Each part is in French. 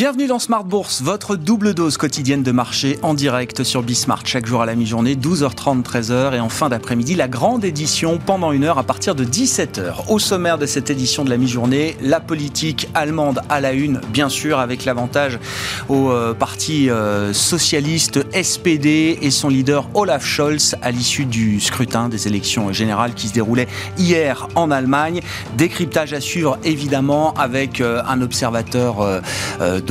Bienvenue dans Smart Bourse, votre double dose quotidienne de marché en direct sur Bismart, chaque jour à la mi-journée, 12h30, 13h, et en fin d'après-midi, la grande édition pendant une heure à partir de 17h. Au sommaire de cette édition de la mi-journée, la politique allemande à la une, bien sûr, avec l'avantage au euh, parti euh, socialiste SPD et son leader Olaf Scholz à l'issue du scrutin des élections générales qui se déroulait hier en Allemagne. Décryptage à suivre, évidemment, avec euh, un observateur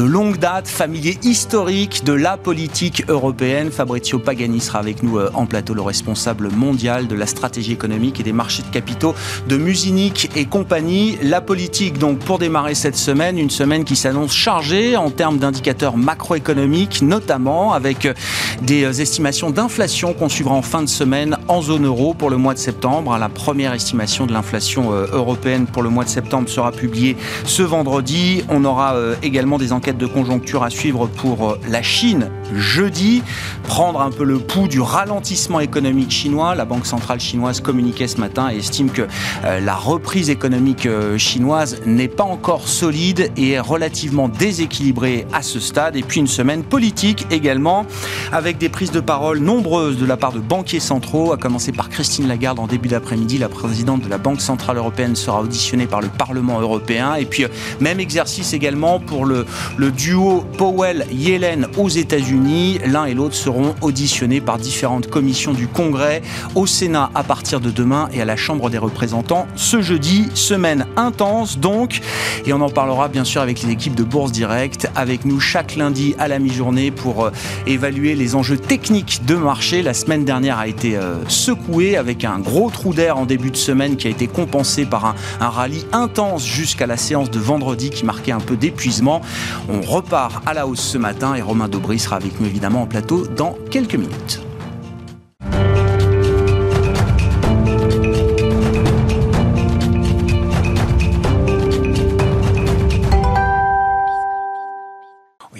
longue date, familier historique de la politique européenne. Fabrizio Pagani sera avec nous euh, en plateau, le responsable mondial de la stratégie économique et des marchés de capitaux de Musinic et compagnie. La politique, donc, pour démarrer cette semaine, une semaine qui s'annonce chargée en termes d'indicateurs macroéconomiques, notamment avec euh, des euh, estimations d'inflation qu'on suivra en fin de semaine en zone euro pour le mois de septembre. La première estimation de l'inflation européenne pour le mois de septembre sera publiée ce vendredi. On aura également des de conjoncture à suivre pour euh, la Chine jeudi. Prendre un peu le pouls du ralentissement économique chinois. La Banque centrale chinoise communiquait ce matin et estime que euh, la reprise économique euh, chinoise n'est pas encore solide et est relativement déséquilibrée à ce stade. Et puis une semaine politique également, avec des prises de parole nombreuses de la part de banquiers centraux, à commencer par Christine Lagarde en début d'après-midi. La présidente de la Banque centrale européenne sera auditionnée par le Parlement européen. Et puis même exercice également pour le, le duo Powell-Yellen aux États-Unis. L'un et l'autre seront auditionnés par différentes commissions du Congrès, au Sénat à partir de demain et à la Chambre des représentants ce jeudi. Semaine intense donc. Et on en parlera bien sûr avec les équipes de Bourse Direct, avec nous chaque lundi à la mi-journée pour euh, évaluer les enjeux techniques de marché. La semaine dernière a été euh, secouée avec un gros trou d'air en début de semaine qui a été compensé par un, un rallye intense jusqu'à la séance de vendredi qui marquait un peu d'épuisement. On repart à la hausse ce matin et Romain Daubry sera avec nous évidemment en plateau dans quelques minutes.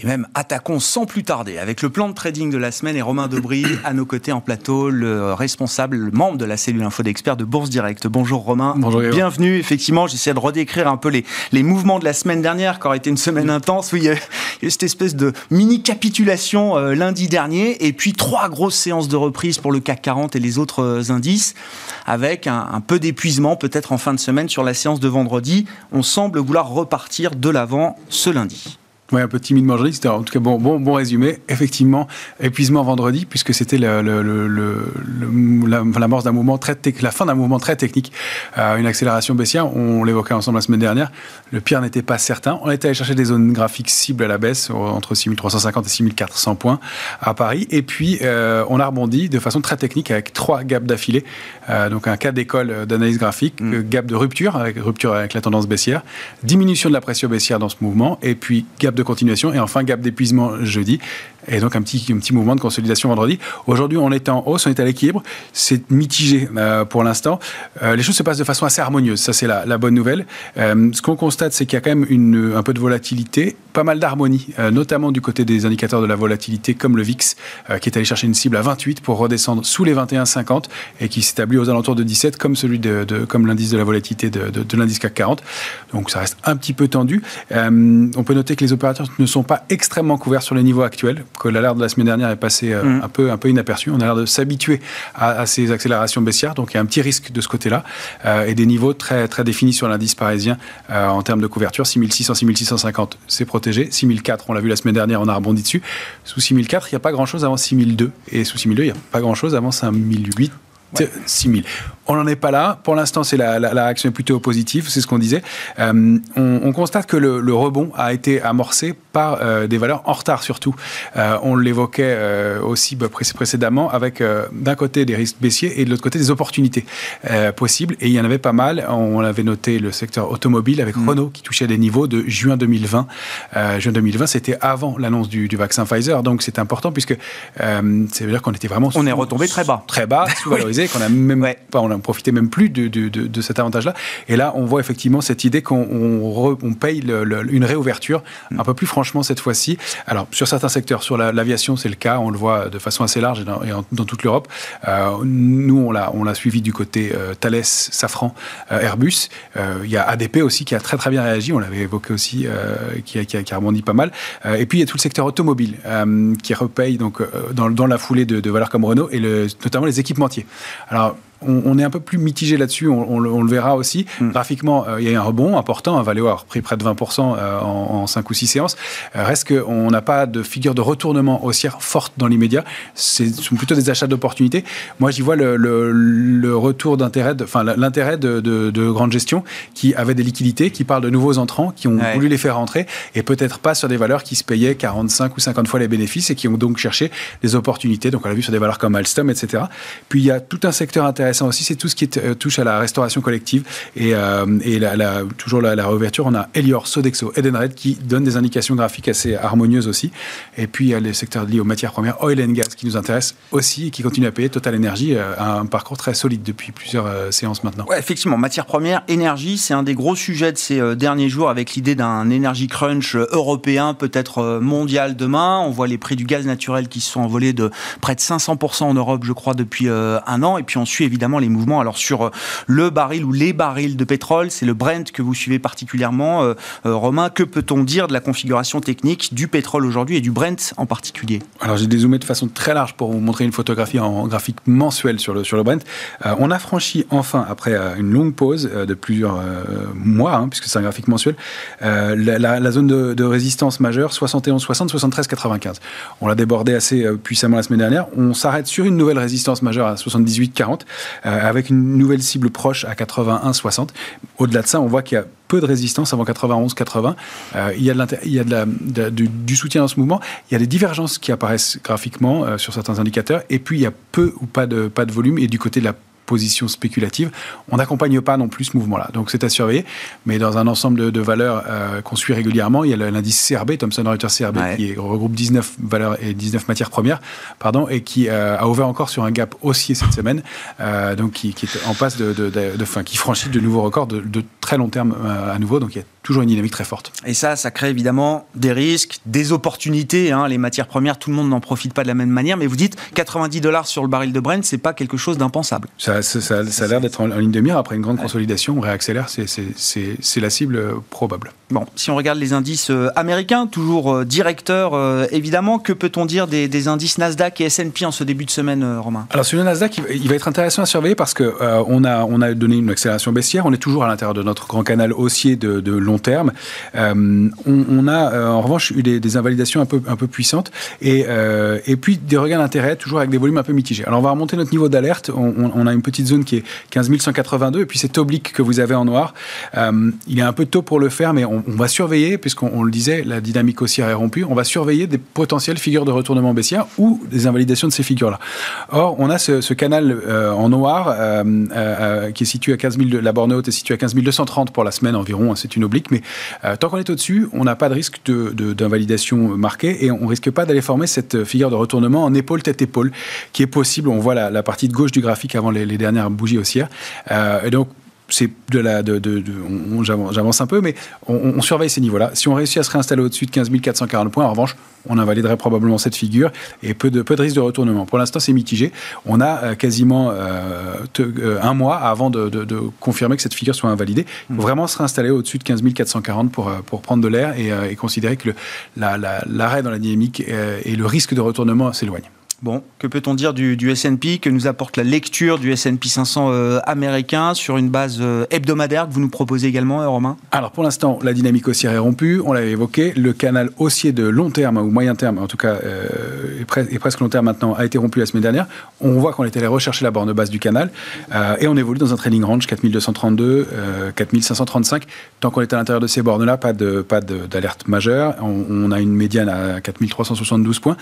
Même attaquons sans plus tarder avec le plan de trading de la semaine et Romain Debris à nos côtés en plateau, le responsable, le membre de la cellule info d'experts de Bourse Direct. Bonjour Romain. Bonjour. Bienvenue. Effectivement, j'essaie de redécrire un peu les, les mouvements de la semaine dernière, qui aurait été une semaine intense. Oui, il y a eu cette espèce de mini capitulation euh, lundi dernier et puis trois grosses séances de reprise pour le CAC 40 et les autres euh, indices avec un, un peu d'épuisement peut-être en fin de semaine sur la séance de vendredi. On semble vouloir repartir de l'avant ce lundi. Oui, un peu timidement joli. C'était en tout cas bon, bon, bon résumé. Effectivement, épuisement vendredi, puisque c'était le, le, le, l'amorce d'un mouvement très la fin d'un mouvement très technique, euh, une accélération baissière. On l'évoquait ensemble la semaine dernière. Le pire n'était pas certain. On était allé chercher des zones graphiques cibles à la baisse entre 6350 et 6400 points à Paris. Et puis, euh, on a rebondi de façon très technique avec trois gaps d'affilée. Euh, donc un cas d'école d'analyse graphique, mm. gap de rupture, avec rupture avec la tendance baissière, diminution de la pression baissière dans ce mouvement, et puis gap de continuation. Et enfin, gap d'épuisement jeudi. Et donc un petit, un petit mouvement de consolidation vendredi. Aujourd'hui, on est en hausse, on est à l'équilibre. C'est mitigé euh, pour l'instant. Euh, les choses se passent de façon assez harmonieuse. Ça, c'est la, bonne nouvelle. Euh, ce qu'on constate, c'est qu'il y a quand même une, un peu de volatilité, pas mal d'harmonie, notamment du côté des indicateurs de la volatilité, comme le VIX, qui est allé chercher une cible à 28 pour redescendre sous les 21,50 et qui s'établit aux alentours de 17, comme celui de, de comme l'indice de la volatilité de, de, de l'indice CAC 40. Donc ça reste un petit peu tendu. on peut noter que les opérateurs ne sont pas extrêmement couverts sur les niveaux actuels que l'alerte de la semaine dernière est passée euh, mm. un, peu, un peu inaperçue. On a l'air de s'habituer à, ces accélérations baissières, donc il y a un petit risque de ce côté-là, euh, et des niveaux très, très définis sur l'indice parisien euh, en termes de couverture. 6600, 6650, c'est protégé. 6004, on l'a vu la semaine dernière, on a rebondi dessus. Sous 6004, il n'y a pas grand-chose avant 6002, et sous 6002, il n'y a pas grand-chose avant 5008. 6000. On n'en est pas là. Pour l'instant, c'est la, la, la, réaction est plutôt positive, c'est ce qu'on disait. Euh, on, on, constate que le, le, rebond a été amorcé par euh, des valeurs en retard surtout. Euh, on l'évoquait aussi bah, précédemment avec d'un côté des risques baissiers et de l'autre côté des opportunités possibles. Et il y en avait pas mal. On avait noté le secteur automobile avec mmh. Renault qui touchait des niveaux de juin 2020. juin 2020, c'était avant l'annonce du, du, vaccin Pfizer, donc c'est important puisque ça veut dire qu'on était vraiment. On est retombé très bas. Très bas, sous-valorisé qu'on a même pas, on a profité même plus de, de, de, cet avantage-là. Et là, on voit effectivement cette idée qu'on on, paye une réouverture un peu plus franchement cette fois-ci. Alors, sur certains secteurs, sur l'aviation, c'est le cas, on le voit de façon assez large et dans, toute l'Europe. Euh, nous, on l'a, on l'a suivi du côté euh, Thales, Safran, euh, Airbus. il y a ADP aussi qui a très très bien réagi, on l'avait évoqué aussi, qui, a, qui, a, rebondi pas mal. et puis, il y a tout le secteur automobile qui repaye donc, dans, dans la foulée de, de valeurs comme Renault et le, notamment les équipementiers. Alors, on, est un peu plus mitigé là-dessus, on, le verra aussi. Hmm. Graphiquement, euh, il y a eu un rebond important, un Valeo a repris près de 20% euh, en, 5 ou 6 séances. Euh, reste qu'on n'a pas de figure de retournement haussière forte dans l'immédiat. Ce sont plutôt des achats d'opportunités. Moi, j'y vois le, retour d'intérêt, enfin l'intérêt de, de, grande gestion qui avaient des liquidités, qui parlent de nouveaux entrants, qui ont voulu les faire rentrer et peut-être pas sur des valeurs qui se payaient 45 ou 50 fois les bénéfices et qui ont donc cherché des opportunités. Donc, on l'a vu sur des valeurs comme Alstom, etc. Puis, il y a tout un secteur intéressant intéressant aussi, c'est tout ce qui euh, touche à la restauration collective. Et, euh, et la, toujours la, réouverture, on a Elior, Sodexo, Edenred qui donnent des indications graphiques assez harmonieuses aussi. Et puis les secteurs liés aux matières premières, oil and gas, qui nous intéressent aussi et qui continuent à payer. Total Energy a euh, un parcours très solide depuis plusieurs séances maintenant. Ouais, effectivement, matières premières, énergie, c'est un des gros sujets de ces derniers jours avec l'idée d'un énergie crunch européen, peut-être mondial demain. On voit les prix du gaz naturel qui se sont envolés de près de 500% en Europe, je crois, depuis un an. Et puis on suit évidemment évidemment les mouvements. Alors sur euh, le baril ou les barils de pétrole, c'est le Brent que vous suivez particulièrement, euh, euh, Romain. Que peut-on dire de la configuration technique du pétrole aujourd'hui et du Brent en particulier? Alors j'ai dézoomé de façon très large pour vous montrer une photographie en graphique mensuel sur le, sur le Brent. on a franchi enfin, après une longue pause de plusieurs mois, hein, puisque c'est un graphique mensuel, la, zone de, de, résistance majeure 71, 60, 73, 95. On l'a débordé assez puissamment la semaine dernière. On s'arrête sur une nouvelle résistance majeure à 78, 40. Euh, avec une nouvelle cible proche à 81-60. Au-delà de ça, on voit qu'il y a peu de résistance avant 91-80. Euh, il y a, du, soutien dans ce mouvement. Il y a des divergences qui apparaissent graphiquement euh, sur certains indicateurs. Et puis, il y a peu ou pas de, pas de volume. Et du côté de la position spéculative. On n'accompagne pas non plus ce mouvement-là. Donc c'est à surveiller. Mais dans un ensemble de, valeurs euh, qu'on suit régulièrement, il y a l'indice CRB, Thomson Reuters CRB, qui regroupe 19 valeurs et 19 matières premières, pardon, et qui euh, a ouvert encore sur un gap haussier cette semaine, euh, donc qui, est en passe de, de, fin, qui franchit de nouveaux records de, très long terme à nouveau. Donc il y a toujours une dynamique très forte. Et ça, ça crée évidemment des risques, des opportunités. Hein. Les matières premières, tout le monde n'en profite pas de la même manière. Mais vous dites 90 dollars sur le baril de Brent, c'est pas quelque chose d'impensable. Ça, ça, a l'air d'être en, ligne de mire. Après une grande consolidation, on réaccélère. C'est la cible euh, probable. Bon, si on regarde les indices euh, américains, toujours euh, directeurs évidemment, que peut-on dire des, indices Nasdaq et S&P en ce début de semaine, Romain? Alors sur le Nasdaq, il va être intéressant à surveiller parce que on a on a donné une accélération baissière. On est toujours à l'intérieur de notre grand canal haussier de, de long terme. Euh, on, a euh, en revanche eu des, invalidations un peu, puissantes et, euh, puis des regains d'intérêt, toujours avec des volumes un peu mitigés. Alors on va remonter notre niveau d'alerte. On, a une petite zone qui est 15 182 et puis cet oblique que vous avez en noir. il est un peu tôt pour le faire, mais on, va surveiller, puisqu'on le disait, la dynamique haussière est rompue, on va surveiller des potentielles figures de retournement baissier ou des invalidations de ces figures-là. Or, on a ce, canal en noir qui est situé à 15 000, la borne haute est située à 15 230 pour la semaine environ, hein, c'est une oblique, mais euh, tant qu'on est au-dessus, on n'a pas de risque d'invalidation marquée et on risque pas d'aller former cette figure de retournement en épaule tête épaule qui est possible. On voit la, partie de gauche du graphique avant les, dernières bougies haussières. Euh, et donc c'est de la, de, de, j'avance un peu, mais on, surveille ces niveaux-là. Si on réussit à se réinstaller au-dessus de 15 440 points, en revanche, on invaliderait probablement cette figure et peu de, peu de risque de retournement. Pour l'instant, c'est mitigé. On a euh, quasiment euh, euh, un mois avant de, confirmer que cette figure soit invalidée. Il faut mmh. vraiment se réinstaller au-dessus de 15 440 pour, pour prendre de l'air et, considérer que l'arrêt dans la dynamique et le risque de retournement s'éloignent. Bon, que peut-on dire du, du S&P que nous apporte la lecture du S&P 500 euh, américain sur une base euh, hebdomadaire que vous nous proposez également, euh, Romain? Alors pour l'instant, la dynamique haussière est rompue, on l'avait évoqué, le canal haussier de long terme ou moyen terme, en tout cas et, presque long terme maintenant, a été rompu la semaine dernière. On voit qu'on est allé rechercher la borne basse du canal et on évolue dans un trading range 4232, 4535. Tant qu'on est à l'intérieur de ces bornes-là, pas de pas d'alerte majeure. On, on, a une médiane à 4372 points.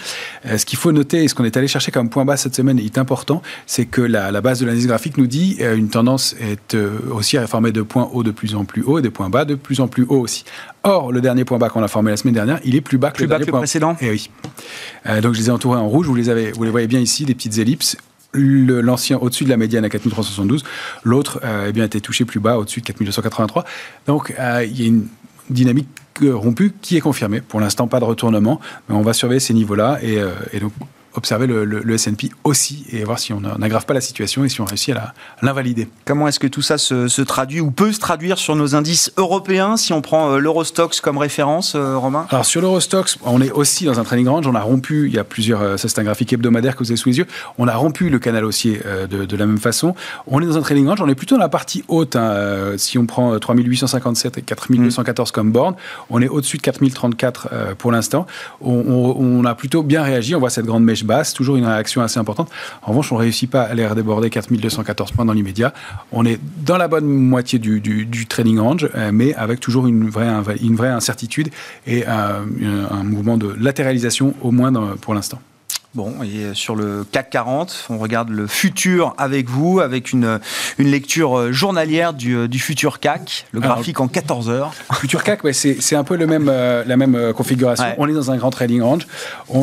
ce qu'il faut noter, et ce qu'on est allé chercher comme point bas cette semaine est important, c'est que la, base de l'analyse graphique nous dit euh, une tendance est euh, aussi à former de points hauts de plus en plus hauts et des points bas de plus en plus hauts aussi. Or, le dernier point bas qu'on a formé la semaine dernière, il est plus bas que le, dernier point précédent. Et eh oui. Euh, donc je les ai entourés en rouge, vous les, avez, vous les voyez bien ici, des petites ellipses l'ancien au-dessus de la médiane à 4372, l'autre eh bien été touché plus bas au-dessus de 4283. Donc il y a une dynamique rompue qui est confirmée. Pour l'instant, pas de retournement, mais on va surveiller ces niveaux-là et, et donc observer le, le, S&P aussi et voir si on n'aggrave pas la situation et si on réussit à l'invalider. Comment est-ce que tout ça se, traduit ou peut se traduire sur nos indices européens si on prend euh, l'Eurostox comme référence, euh, Romain? Alors sur l'Eurostox, on est aussi dans un trading range. On a rompu, il y a plusieurs, euh, ça c'est un graphique hebdomadaire que vous avez sous les yeux. On a rompu le canal haussier de, la même façon. On est dans un trading range. On est plutôt dans la partie haute. Hein. Si on prend 3857 et 4214 comme borne, on est au-dessus de 4034 pour l'instant. On, on, a plutôt bien réagi. On voit cette grande mèche basse, toujours une réaction assez importante. En revanche, on ne réussit pas à aller redéborder 4214 points dans l'immédiat. On est dans la bonne moitié du, trading range, euh, mais avec toujours une vraie, incertitude et un, un mouvement de latéralisation, au moins pour l'instant. Bon, et sur le CAC 40, on regarde le futur avec vous, avec une, une lecture euh, journalière du, euh, du futur CAC, le graphique en 14 heures. Futur CAC, ouais, c'est un peu le même, euh, la même configuration. On est dans un grand trading range.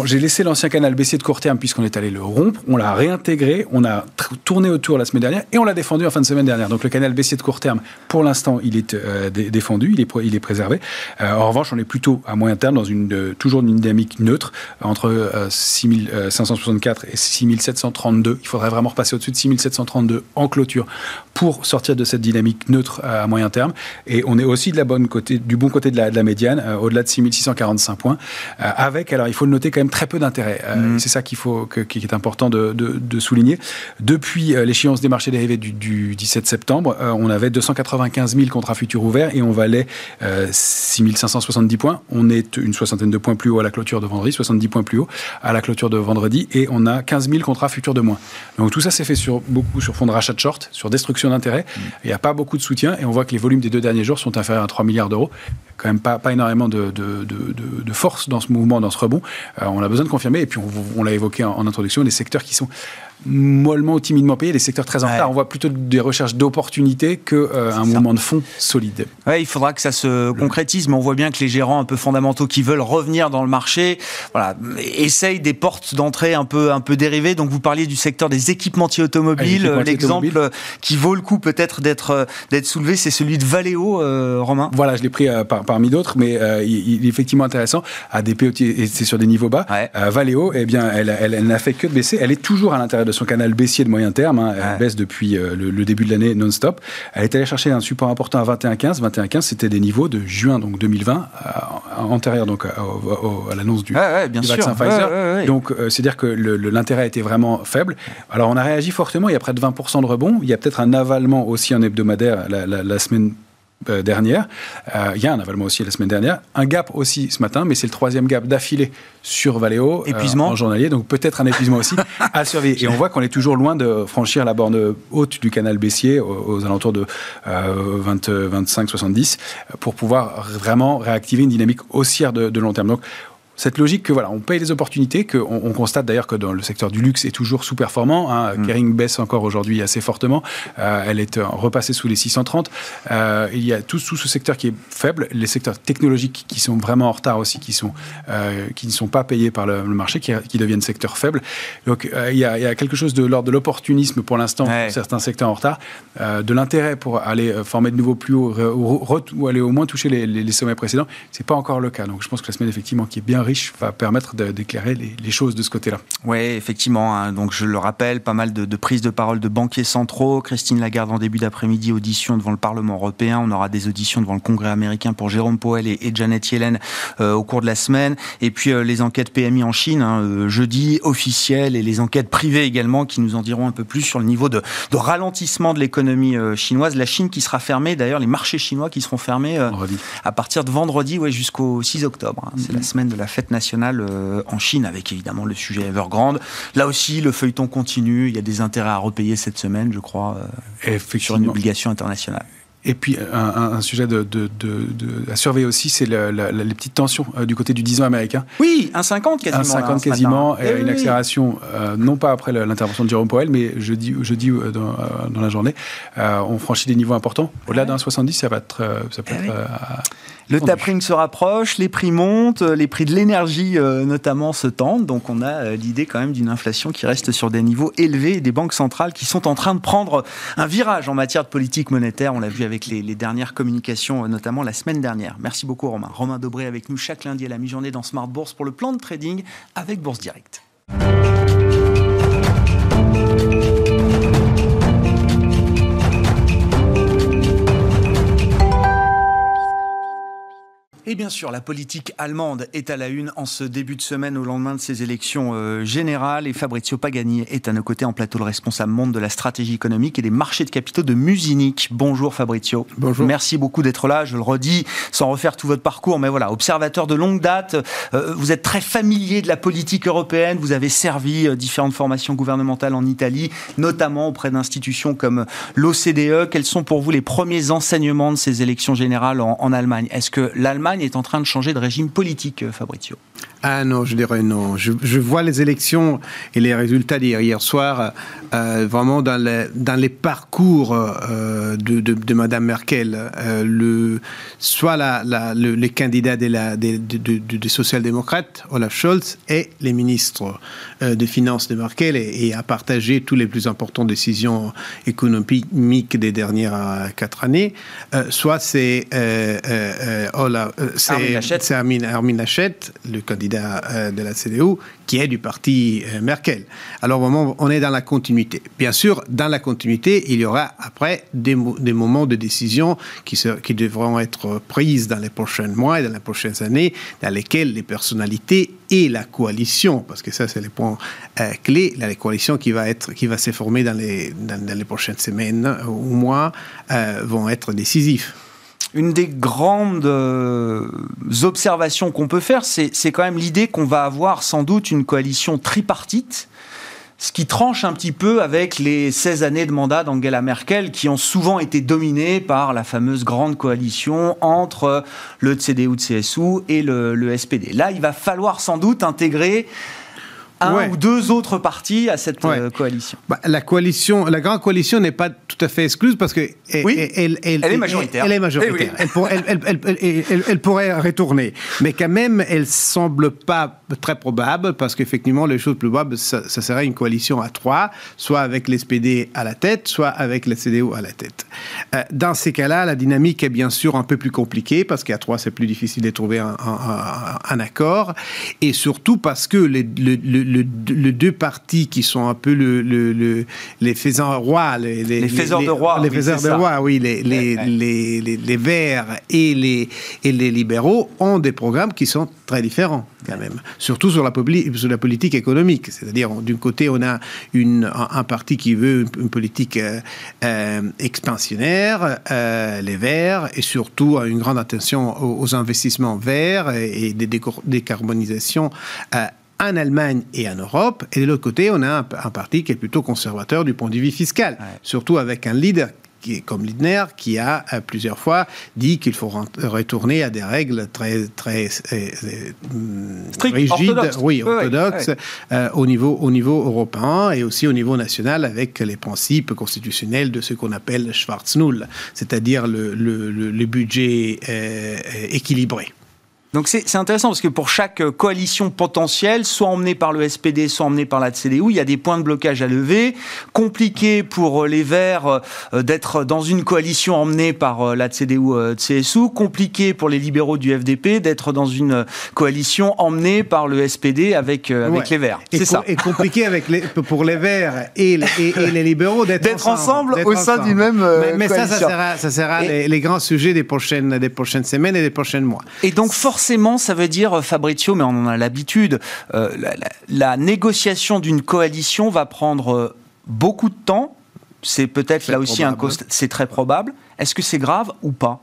J'ai laissé l'ancien canal baissier de court terme puisqu'on est allé le rompre. On l'a réintégré, on a tourné autour la semaine dernière et on l'a défendu en fin de semaine dernière. Donc le canal baissier de court terme, pour l'instant, il est défendu, il est, il est préservé. en revanche, on est plutôt à moyen terme dans une, toujours une dynamique neutre entre 6000 564 et 6732. Il faudrait vraiment repasser au-dessus de 6732 en clôture pour sortir de cette dynamique neutre à moyen terme. Et on est aussi de la bonne côté, du bon côté de la, de la médiane, euh, au-delà de 6645 points, euh, avec, alors il faut le noter, quand même très peu d'intérêt. Euh, mmh. C'est ça qu'il faut, qui est important de, de, souligner. Depuis l'échéance des marchés dérivés du, du 17 septembre, on avait 295 000 contrats futurs ouverts et on valait 6570 points. On est une soixantaine de points plus haut à la clôture de vendredi, 70 points plus haut à la clôture de vendredi, et on a 15 000 contrats futurs de moins. Donc tout ça s'est fait sur beaucoup sur fond de rachat de short, sur destruction d'intérêt. Il n'y a pas beaucoup de soutien et on voit que les volumes des deux derniers jours sont inférieurs à 3 milliards d'euros. Quand même pas, pas énormément de, de, force dans ce mouvement, dans ce rebond. Euh, on a besoin de confirmer. Et puis on, l'a évoqué en, introduction, les secteurs qui sont mollement ou timidement payés, les secteurs très en retard. On voit plutôt des recherches d'opportunités qu'un euh, mouvement de fond solide. Ouais, il faudra que ça se concrétise, mais on voit bien que les gérants un peu fondamentaux qui veulent revenir dans le marché, voilà, essayent des portes d'entrée un peu, un peu dérivées. Donc vous parliez du secteur des équipementiers automobiles. L'exemple qui vaut le coup peut-être d'être euh, d'être soulevé, c'est celui de Valeo, euh, Romain. Voilà, je l'ai pris parmi d'autres, mais il, est effectivement intéressant. ADP, et c'est sur des niveaux bas. Valeo, eh bien, elle, elle, elle n'a fait que de baisser. Elle est toujours à l'intérieur de son canal baissier de moyen terme. Hein, elle baisse depuis euh, le, début de l'année non-stop. Elle est allée chercher un support important à 21,15. 21,15, c'était des niveaux de juin donc 2020, euh, antérieur donc à, l'annonce du, vaccin Pfizer. donc, euh, c'est-à-dire que l'intérêt était vraiment faible. Alors, on a réagi fortement. Il y a près de 20% de rebond. Il y a peut-être un avalement aussi en hebdomadaire la, la semaine euh, dernière. Euh, il y a un avalement aussi la semaine dernière. Un gap aussi ce matin, mais c'est le troisième gap d'affilée sur Valeo. Euh, épuisement. en journalier, donc peut-être un épuisement aussi à surveiller. Et on voit qu'on est toujours loin de franchir la borne haute du canal baissier aux, alentours de 20, 25, 70 pour pouvoir vraiment réactiver une dynamique haussière de, de long terme. Donc cette logique que voilà, on paye les opportunités, qu'on on constate d'ailleurs que dans le secteur du luxe est toujours sous-performant. Hein. Mm. Kering baisse encore aujourd'hui assez fortement. Euh, elle est euh, repassée sous les 630. Euh, il y a tout, ce secteur qui est faible, les secteurs technologiques qui sont vraiment en retard aussi, qui sont euh, qui ne sont pas payés par le, marché, qui, qui, deviennent secteurs faibles. Donc il y, a, il, y a, quelque chose de l'ordre de l'opportunisme pour l'instant pour certains secteurs en retard, de l'intérêt pour aller former de nouveaux plus hauts ou, aller au moins toucher les, les, les sommets précédents. C'est pas encore le cas. Donc je pense que la semaine effectivement qui est bien riche va permettre d'éclairer les, choses de ce côté-là. Oui, effectivement. Hein. donc je le rappelle, pas mal de, prises de parole de banquiers centraux. Christine Lagarde en début d'après-midi, audition devant le Parlement européen. On aura des auditions devant le Congrès américain pour Jérôme Powell et, Janet Yellen euh, au cours de la semaine. Et puis euh, les enquêtes PMI en Chine, hein, euh, jeudi, officielles, et les enquêtes privées également, qui nous en diront un peu plus sur le niveau de, ralentissement de l'économie chinoise. La Chine qui sera fermée, d'ailleurs, les marchés chinois qui seront fermés à partir de vendredi ouais, jusqu'au 6 octobre. Hein. C'est la mm-hmm. semaine de la fête nationale euh, en Chine, avec évidemment le sujet Evergrande. Là aussi, le feuilleton continue. Il y a des intérêts à repayer cette semaine, je crois, euh, sur une obligation internationale. Et puis, un, sujet de, à surveiller aussi, c'est les petites tensions du côté du 10 ans américain. Oui, un 50 quasiment. Un 50 quasiment, et, une accélération, non pas après l'intervention de Jérôme Powell, mais jeudi, jeudi dans, dans la journée, on franchit des niveaux importants. Au-delà d'un 70, ça, va être, ça peut eh être le tapering se rapproche, les prix montent, les prix de l'énergie euh, notamment se tendent. Donc on a euh, l'idée quand même d'une inflation qui reste sur des niveaux élevés et des banques centrales qui sont en train de prendre un virage en matière de politique monétaire. On l'a vu avec les, les, dernières communications, euh, notamment la semaine dernière. Merci beaucoup Romain. Romain Dobré avec nous chaque lundi à la mi-journée dans Smart Bourse pour le plan de trading avec Bourse Direct. Et bien sûr, la politique allemande est à la une en ce début de semaine au lendemain de ces élections euh, générales. Et Fabrizio Pagani est à nos côtés en plateau, le responsable monde de la stratégie économique et des marchés de capitaux de Musinic. Bonjour Fabrizio. Bonjour. Merci beaucoup d'être là. Je le redis, sans refaire tout votre parcours, mais voilà, observateur de longue date. Euh, vous êtes très familier de la politique européenne. Vous avez servi euh, différentes formations gouvernementales en Italie, notamment auprès d'institutions comme l'OCDE. Quels sont pour vous les premiers enseignements de ces élections générales en, en Allemagne? Est-ce que l'Allemagne est en train de changer de régime politique, euh, Fabrizio ah non, je dirais non. Je, vois les élections et les résultats d'hier soir euh, vraiment dans les, dans les parcours euh, de, de, Madame Merkel. Euh, le, soit la, la, le, les candidats des, la, des, des, social-démocrates, Olaf Scholz, et les ministres des Finances de Merkel, et, a partagé toutes les plus importantes décisions économiques des dernières quatre années. soit c'est Olaf, c'est Armin, Armin Laschet, le candidat euh, de la CDU, qui est du parti euh, Merkel. Alors, moment, on est dans la continuité. Bien sûr, dans la continuité, il y aura après des, moments de décision qui, devront être prises dans les prochains mois et dans les prochaines années, dans lesquels les personnalités et la coalition, parce que ça, c'est le point euh, clé, la coalition qui va, être, qui va se former dans les, dans, les prochaines semaines ou mois, vont être décisifs une des grandes euh, observations qu'on peut faire, c'est quand même l'idée qu'on va avoir sans doute une coalition tripartite ce qui tranche un petit peu avec les 16 années de mandat d'Angela Merkel qui ont souvent été dominées par la fameuse grande coalition entre le CDU-CSU et le, le, SPD. Là, il va falloir sans doute intégrer un ou deux autres partis à cette euh, coalition. Bah, la coalition, la grande coalition n'est pas tout à fait excluse parce que elle, elle, est majoritaire. Elle, est majoritaire. Elle, pourrait retourner, mais quand même, elle semble pas très probable parce qu'effectivement, les choses plus probables, ça, serait une coalition à trois, soit avec l'SPD à la tête, soit avec la CDU à la tête. Euh, dans ces cas-là, la dynamique est bien sûr un peu plus compliquée parce qu'à trois, c'est plus difficile de trouver un, un, accord, et surtout parce que les, le, deux partis qui sont un peu le, le, les faisans rois, les, les, faiseurs de rois, les faiseurs de rois, oui, les, les, les, verts et les, et les libéraux ont des programmes qui sont très différents quand même, surtout sur la, sur la politique économique. C'est-à-dire, d'un côté, on a une, un, parti qui veut une, politique euh, euh, expansionnaire, euh, les verts, et surtout une grande attention aux, investissements verts et, des décarbonisations en Allemagne et en Europe. Et de l'autre côté, on a un, parti qui est plutôt conservateur du point de vue fiscal, surtout avec un leader qui comme Lidner, qui a euh, plusieurs fois dit qu'il faut retourner à des règles très, très euh, euh, rigides, oui, orthodoxes, au, niveau, au niveau européen et aussi au niveau national avec les principes constitutionnels de ce qu'on appelle Schwarz-Null, c'est-à-dire le, le, le, budget équilibré. Donc c'est intéressant parce que pour chaque euh, coalition potentielle, soit emmenée par le SPD, soit emmenée par la CDU, il y a des points de blocage à lever. Compliqué pour euh, les Verts euh, d'être dans une coalition emmenée par la CDU-CSU. Compliqué pour les libéraux du FDP d'être dans une coalition emmenée par le SPD avec, avec les Verts. C'est ça. Et compliqué avec les, pour les Verts et, les libéraux d'être ensemble, au sein d'une même mais, mais ça, ça sera, ça sera les, les, grands sujets des prochaines, des prochaines semaines et des prochains mois. Et donc forcément forcément, ça veut dire, Fabrizio, mais on en a l'habitude, euh, la, négociation d'une coalition va prendre euh, beaucoup de temps. C'est peut-être là aussi un c'est très probable. Est-ce que c'est grave ou pas?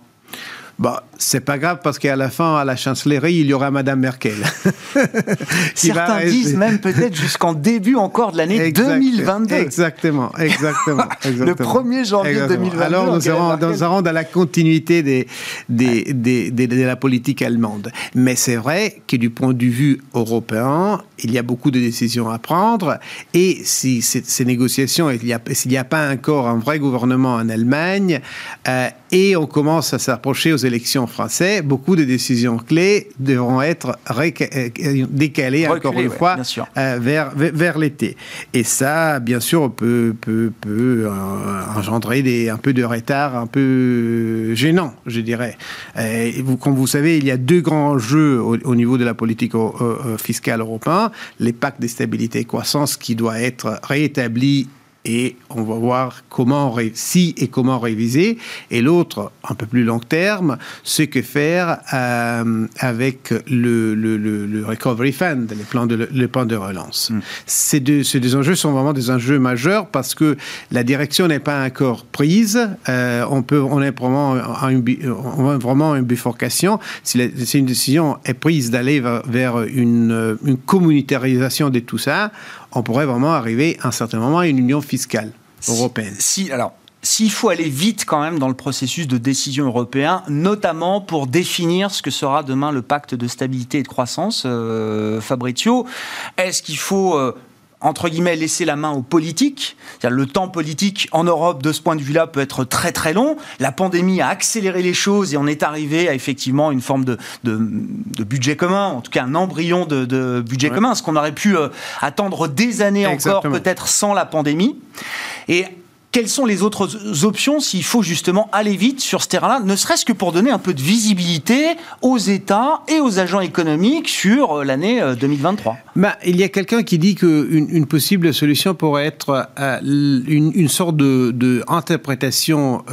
Bon, c'est pas grave parce qu'à la fin, à la chancellerie, il y aura Madame Merkel. Certains disent même peut-être jusqu'en début encore de l'année 2022. Exactement, exactement, Le 1er janvier 2022. Alors nous serons, dans la continuité des, des, des, de la politique allemande. Mais c'est vrai que du point de vue européen, il y a beaucoup de décisions à prendre. Et si ces négociations, s'il n'y a, a, pas encore un vrai gouvernement en Allemagne, euh, et on commence à s'approcher aux élections françaises, beaucoup de décisions clés devront être euh, décalées encore une fois euh, vers, vers l'été. Et ça, bien sûr, peut, peut, peut engendrer des, un peu de retard, un peu gênant, je dirais. Et vous, comme vous savez, il y a deux grands jeux au, au niveau de la politique fiscale européenne les pactes de stabilité et croissance qui doit être réétabli et on va voir comment si et comment réviser. Et l'autre, un peu plus long terme, ce que faire euh, avec le, le, Recovery Fund, les plans de, le plan de relance. Mm. Ces, deux, ces, deux, enjeux sont vraiment des enjeux majeurs parce que la direction n'est pas encore prise. Euh, on, peut, on est vraiment en une, on vraiment une bifurcation. Si, une décision est prise d'aller vers une, une communautarisation de tout ça, on pourrait vraiment arriver à un certain moment à une union fiscale européenne. Si, alors, s'il faut aller vite quand même dans le processus de décision européen, notamment pour définir ce que sera demain le pacte de stabilité et de croissance, euh, Fabrizio, est-ce qu'il faut euh, entre guillemets, laisser la main aux politiques. Le temps politique en Europe, de ce point de vue-là, peut être très très long. La pandémie a accéléré les choses et on est arrivé à effectivement une forme de, de, budget commun, en tout cas un embryon de, budget commun, ce qu'on aurait pu euh, attendre des années encore, peut-être sans la pandémie. Et quelles sont les autres options s'il faut justement aller vite sur ce terrain-là, ne serait-ce que pour donner un peu de visibilité aux États et aux agents économiques sur euh, l'année 2023 euh, bah, Il y a quelqu'un qui dit qu'une une possible solution pourrait être euh, une, sorte de, de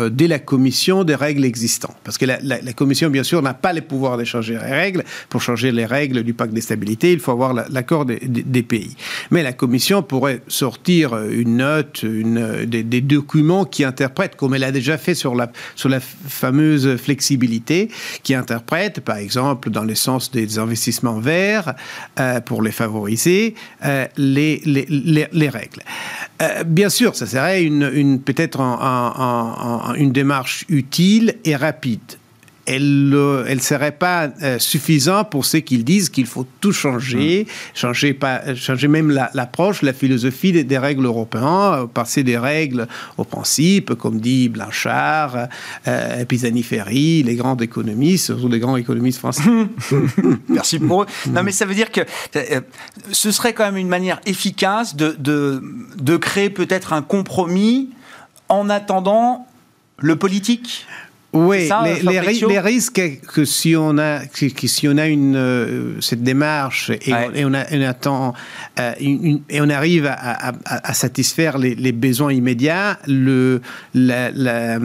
dès la Commission des règles existantes. Parce que la, Commission, bien sûr, n'a pas les pouvoirs de changer les règles. Pour changer les règles du pacte de stabilité, il faut avoir l'accord des, des, pays. Mais la Commission pourrait sortir une note, une, des, des documents qui interprètent, comme elle a déjà fait sur la, sur la fameuse flexibilité, qui interprète, par exemple, dans le sens des investissements verts, euh, pour les favoriser, euh, les, les, les, règles. Euh, bien sûr, ça serait une, une peut-être une démarche utile et rapide elle ne serait pas euh, suffisante pour ceux qui disent qu'il faut tout changer, mmh. changer, pas, changer même l'approche, la, philosophie des, règles européennes, euh, passer des règles aux principes, comme dit Blanchard, euh, Pisani-Ferry, les grands économistes, surtout les grands économistes français. Merci pour eux. Non, mais ça veut dire que euh, ce serait quand même une manière efficace de, de, de créer peut-être un compromis en attendant le politique? Oui, les, les, risques que si on a, que, si on a une, euh, cette démarche et, on, a, on, attend, euh, et on arrive à, à, satisfaire les, les, besoins immédiats, le, la, la,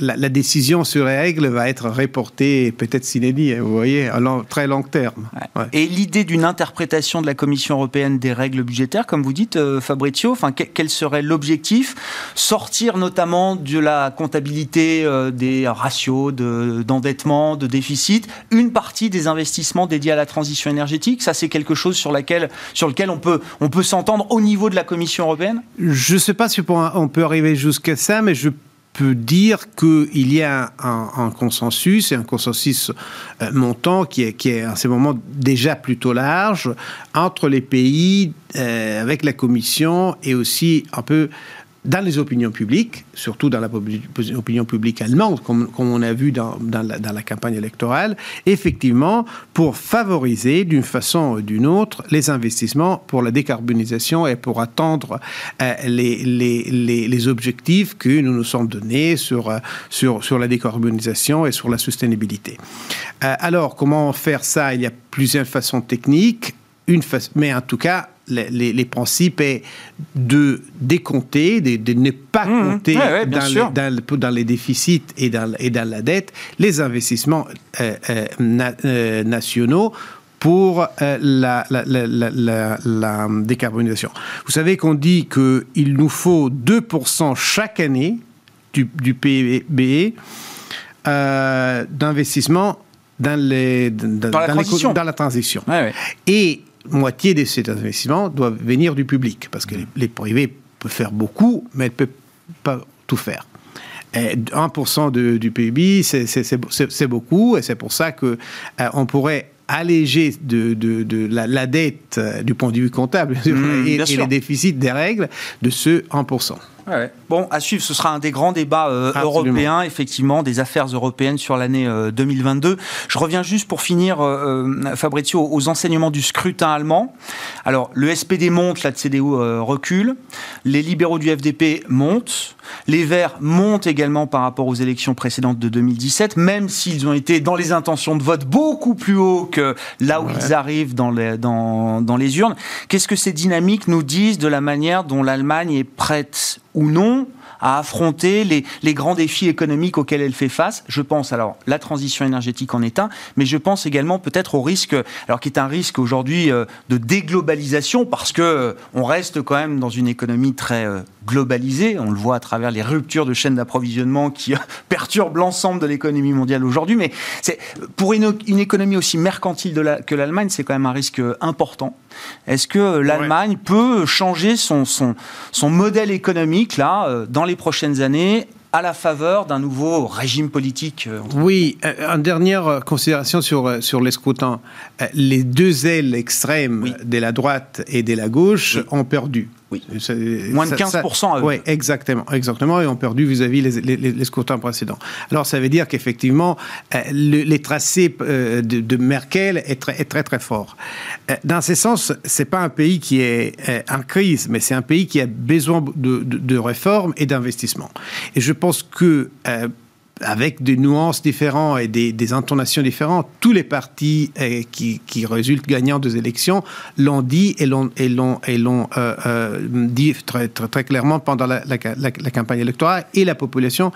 la, décision sur les règles va être reportée peut-être s'inédit, vous voyez, à long, très long terme. Et l'idée d'une interprétation de la Commission européenne des règles budgétaires, comme vous dites, euh, Fabrizio, enfin, quel serait l'objectif? Sortir notamment de la comptabilité des ratio d'endettement, de, déficit, une partie des investissements dédiés à la transition énergétique. Ça, c'est quelque chose sur, laquelle, sur lequel on peut, on peut s'entendre au niveau de la Commission européenne? Je ne sais pas si on peut arriver jusqu'à ça, mais je peux dire qu'il y a un, consensus, et un consensus euh, montant qui est, qui est à ce moment déjà plutôt large entre les pays, euh, avec la Commission et aussi un peu dans les opinions publiques, surtout dans l'opinion publique allemande, comme, on a vu dans, la, campagne électorale, effectivement, pour favoriser d'une façon ou d'une autre les investissements pour la décarbonisation et pour attendre euh, les, objectifs que nous nous sommes donnés sur, euh, la décarbonisation et sur la soutenabilité. Euh, alors, comment faire ça? Il y a plusieurs façons techniques, mais en tout cas, les, les, principes est de décompter, de, ne pas mmh, compter dans, les, dans, les, déficits et dans, et dans la dette les investissements euh, euh, euh, nationaux pour la, la, décarbonisation. Vous savez qu'on dit qu'il nous faut 2% chaque année du, du PIB d'investissement dans, les, dans, la, transition. dans la transition. Et moitié de ces investissements doivent venir du public, parce que les, privés peuvent faire beaucoup, mais ne peuvent pas tout faire. Et 1% de, du PIB, c'est beaucoup, et c'est pour ça qu'on euh, pourrait alléger de, de, la, dette euh, du point de vue comptable mmh, et, et les déficits des règles de ce 1%. Bon, à suivre, ce sera un des grands débats euh, européens, effectivement, des affaires européennes sur l'année 2022. Euh, Je reviens juste pour finir, euh, Fabrizio, aux enseignements du scrutin allemand. Alors, le SPD monte, la CDU recule, les libéraux du FDP montent, les Verts montent également par rapport aux élections précédentes de 2017, même s'ils ont été dans les intentions de vote beaucoup plus haut que là où ils arrivent dans les, dans, dans les urnes. Qu'est-ce que ces dynamiques nous disent de la manière dont l'Allemagne est prête ou non à affronter les, grands défis économiques auxquels elle fait face. Je pense alors la transition énergétique en est un, mais je pense également peut-être au risque, alors qui est un risque aujourd'hui euh, de déglobalisation parce que euh, on reste quand même dans une économie très euh, globalisée. On le voit à travers les ruptures de chaînes d'approvisionnement qui perturbent l'ensemble de l'économie mondiale aujourd'hui. Mais c'est pour une, économie aussi mercantile que l'Allemagne, c'est quand même un risque important. Est-ce que l'Allemagne peut changer son, son, son modèle économique là dans les prochaines années à la faveur d'un nouveau régime politique euh, Oui, euh, en dernière considération sur, euh, sur les scrutins. Les deux ailes extrêmes de la droite et de la gauche ont perdu. Oui. Moins de 15% Oui, exactement, exactement, et ont perdu vis-à-vis les, les, scrutins précédents. Alors, ça veut dire qu'effectivement, les tracés de, Merkel est très, est très, très fort. Dans ce sens, c'est pas un pays qui est en crise, mais c'est un pays qui a besoin de, de, de réformes et d'investissements. Et je pense que euh, avec des nuances différentes et des, intonations différentes, tous les partis euh, qui, résultent gagnants des élections l'ont dit et l'ont, euh, euh, dit très, très, très, clairement pendant la, campagne électorale et la population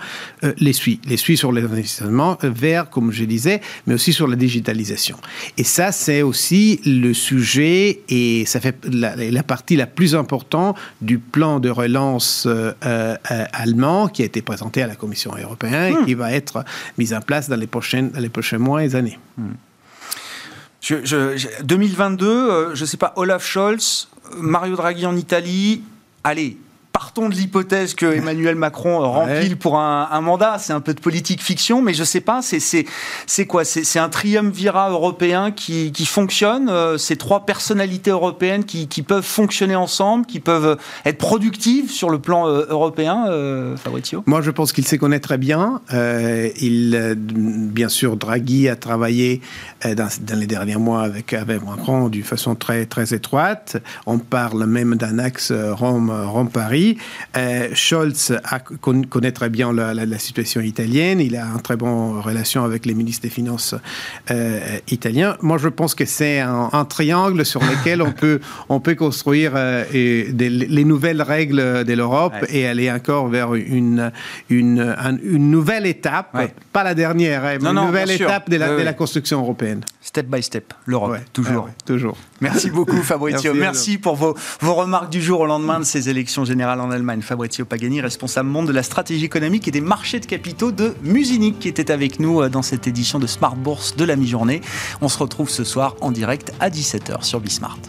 les suit. Les suit sur les investissements verts, comme je disais, mais aussi sur la digitalisation. Et ça, c'est aussi le sujet et ça fait la, partie la plus importante du plan de relance allemand qui a été présenté à la Commission européenne. Hmm qui va être mise en place dans les, prochaines, les prochains mois et années. 2022, euh, je ne sais pas, Olaf Scholz, Mario Draghi en Italie, allez, partons de l'hypothèse que Emmanuel Macron remplit pour un, mandat. C'est un peu de politique fiction, mais je sais pas. C'est quoi? C'est un triumvirat européen qui, fonctionne. Euh, ces trois personnalités européennes qui, peuvent fonctionner ensemble, qui peuvent être productives sur le plan euh, européen, euh, Fabrizio? Moi, je pense qu'il s'y connaît très bien. il, bien sûr, Draghi a travaillé dans, les derniers mois avec, avec Macron d'une façon très, très étroite. On parle même d'un axe Rome-Paris. Euh, Scholz connaît très bien la, situation italienne. Il a une très bonne relation avec les ministres des Finances euh, italiens. Moi, je pense que c'est un, triangle sur lequel on peut, on peut construire euh, les nouvelles règles de l'Europe et aller encore vers une, une, une nouvelle étape, pas la dernière, hein, mais une nouvelle étape de la, de la, construction européenne. Step by step, l'Europe, toujours. toujours. Merci beaucoup, Fabrizio. Merci, pour vos, vos remarques du jour au lendemain de ces élections générales en Allemagne. Fabrizio Pagani, responsable monde de la stratégie économique et des marchés de capitaux de Musinich, qui était avec nous euh, dans cette édition de Smart Bourse de la mi-journée. On se retrouve ce soir en direct à 17h sur Bismart.